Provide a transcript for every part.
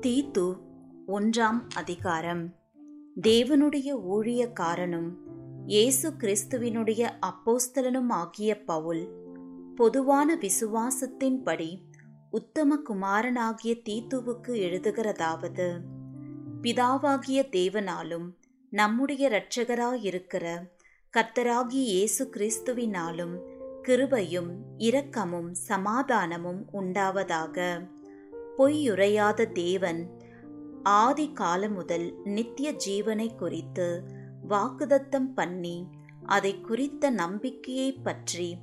தீத்து ஒன்றாம் அதிகாரம். தேவனுடைய ஊழியக்காரனும் இயேசு கிறிஸ்துவினுடைய அப்போஸ்தலனும் ஆகிய பவுல் பொதுவான விசுவாசத்தின்படி உத்தம குமாரனாகிய தீத்துவுக்கு எழுதுகிறதாவது பிதாவாகிய தேவனாலும் நம்முடைய இரட்சகராயிருக்கிற கர்த்தராகிய இயேசு கிறிஸ்துவினாலும் கிருபையும் இரக்கமும் சமாதானமும் உண்டாவதாக. பொய்யுரையாத தேவன். ஆதி காலம் முதல் நித்திய ஜீவனை குறித்து வாக்குதத்தம் பண்ணி அதை குறித்த நம்பிக்கையை பற்றி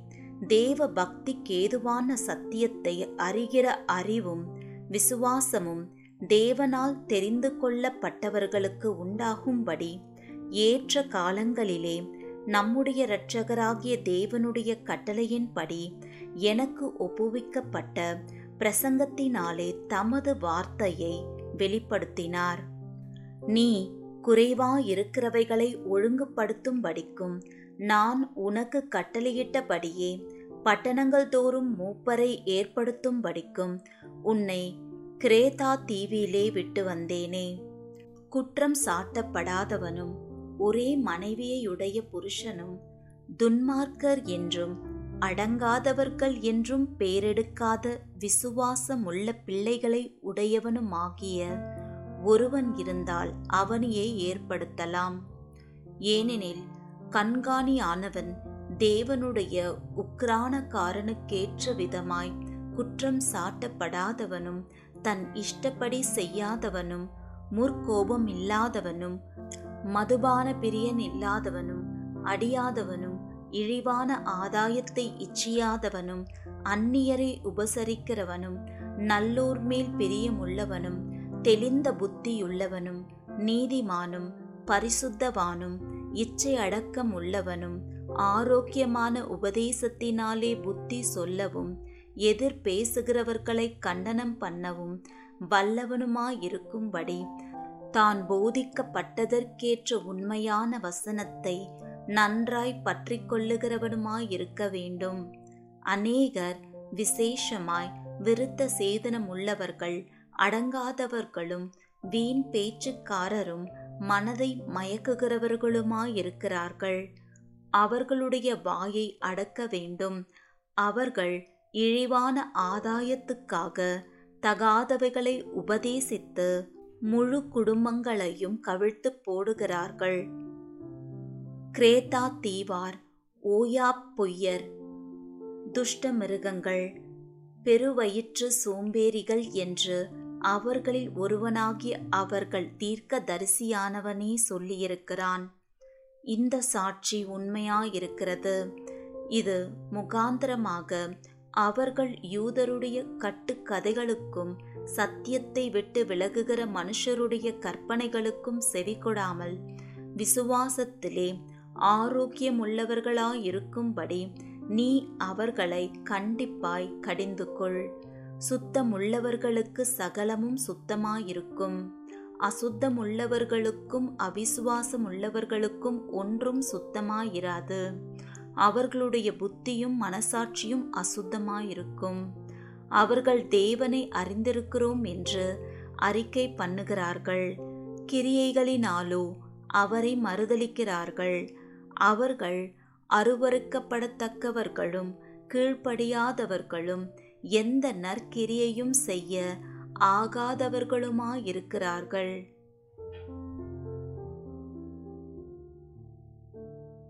தேவ பக்திக்கேதுவான சத்தியத்தை அறிகிற அறிவும் விசுவாசமும் தேவனால் தெரிந்து கொள்ளப்பட்டவர்களுக்கு உண்டாகும்படி ஏற்ற காலங்களிலே நம்முடைய இரட்சகராகிய தேவனுடைய கட்டளையின்படி எனக்கு ஒப்புவிக்கப்பட்ட பிரசங்கத்தினாலே தமது வார்த்தையை வெளிப்படுத்தினார். நீ குறைவாயிருக்கிறவைகளை ஒழுங்குபடுத்தும்படிக்கும் நான் உனக்கு கட்டளையிட்டபடியே பட்டணங்கள் தோறும் மூப்பரை ஏற்படுத்தும்படிக்கும் உன்னை கிரேதா தீவிலே விட்டு வந்தேனே. குற்றம் சாட்டப்படாதவனும் ஒரே மனைவியையுடைய புருஷனும் துன்மார்க்கர் என்றும் அடங்காதவர்கள் என்றும் பேரெடுக்காத விசுவாசமுள்ள பிள்ளைகளை உடையவனுமாகிய ஒருவன் இருந்தால் அவனையே ஏற்படுத்தலாம். ஏனெனில் கண்காணியானவன் தேவனுடைய உக்ரானக்காரனுக்கேற்ற விதமாய் குற்றம் சாட்டப்படாதவனும் தன் இஷ்டப்படி செய்யாதவனும் முற்கோபம் இல்லாதவனும் மதுபான பிரியன் இல்லாதவனும் அடியாதவனும் இழிவான ஆதாயத்தை இச்சியாதவனும் அந்நியரை உபசரிக்கிறவனும் நல்லோர் மேல் பிரியமுள்ளவனும் தெளிந்த புத்தியுள்ளவனும் நீதிமானும் பரிசுத்தவானும் இச்சை அடக்கம் உள்ளவனும் ஆரோக்கியமான உபதேசத்தினாலே புத்தி சொல்லவும் எதிர் பேசுகிறவர்களை கண்டனம் பண்ணவும் வல்லவனுமாயிருக்கும்படி தான் போதிக்கப்பட்டதற்கேற்ற உண்மையான வசனத்தை நன்றாய் பற்றி கொள்ளுகிறவனுமாயிருக்க வேண்டும் அநேகர் விசேஷமாய் விருத்த சேதனம் உள்ளவர்கள் அடங்காதவர்களும் வீண் பேச்சுக்காரரும் மனதை மயக்குகிறவர்களுமாயிருக்கிறார்கள். அவர்களுடைய வாயை அடக்க வேண்டும் அவர்கள் இழிவான ஆதாயத்துக்காக தகாதவைகளை உபதேசித்து முழு குடும்பங்களையும் கவிழ்த்து போடுகிறார்கள். கிரேத்தா தீவார் ஓயா பொய்யர். துஷ்ட மிருகங்கள் பெருவயிற்று சோம்பேறிகள் என்று அவர்களில் ஒருவனாகிய அவர்கள் தீர்க்க தரிசியானவனே சொல்லியிருக்கிறான். இந்த சாட்சி உண்மையாயிருக்கிறது. இது முகாந்திரமாக அவர்கள் யூதருடைய கட்டுக்கதைகளுக்கும் சத்தியத்தை விட்டு விலகுகிற மனுஷருடைய கற்பனைகளுக்கும் செவிகொடாமல் விசுவாசத்திலே ஆரோக்கியமுள்ளவர்களாயிருக்கும்படி நீ அவர்களை கண்டிப்பாய் கடிந்து கொள் சுத்தமுள்ளவர்களுக்கு சகலமும் சுத்தமாயிருக்கும். அசுத்தமுள்ளவர்களுக்கும் அவிசுவாசமுள்ளவர்களுக்கும் ஒன்றும் சுத்தமாயிராது. அவர்களுடைய புத்தியும் மனசாட்சியும் அசுத்தமாயிருக்கும். அவர்கள் தேவனை அறிந்திருக்கிறோம் என்று அறிக்கை பண்ணுகிறார்கள். கிரியைகளினாலோ அவரை மறுதலிக்கிறார்கள். அவர்கள் அருவறுக்கப்படத்தக்கவர்களும் கீழ்ப்படியாதவர்களும் எந்த நற்கிரியையும் செய்ய ஆகாதவர்களுமாயிருக்கிறார்கள்.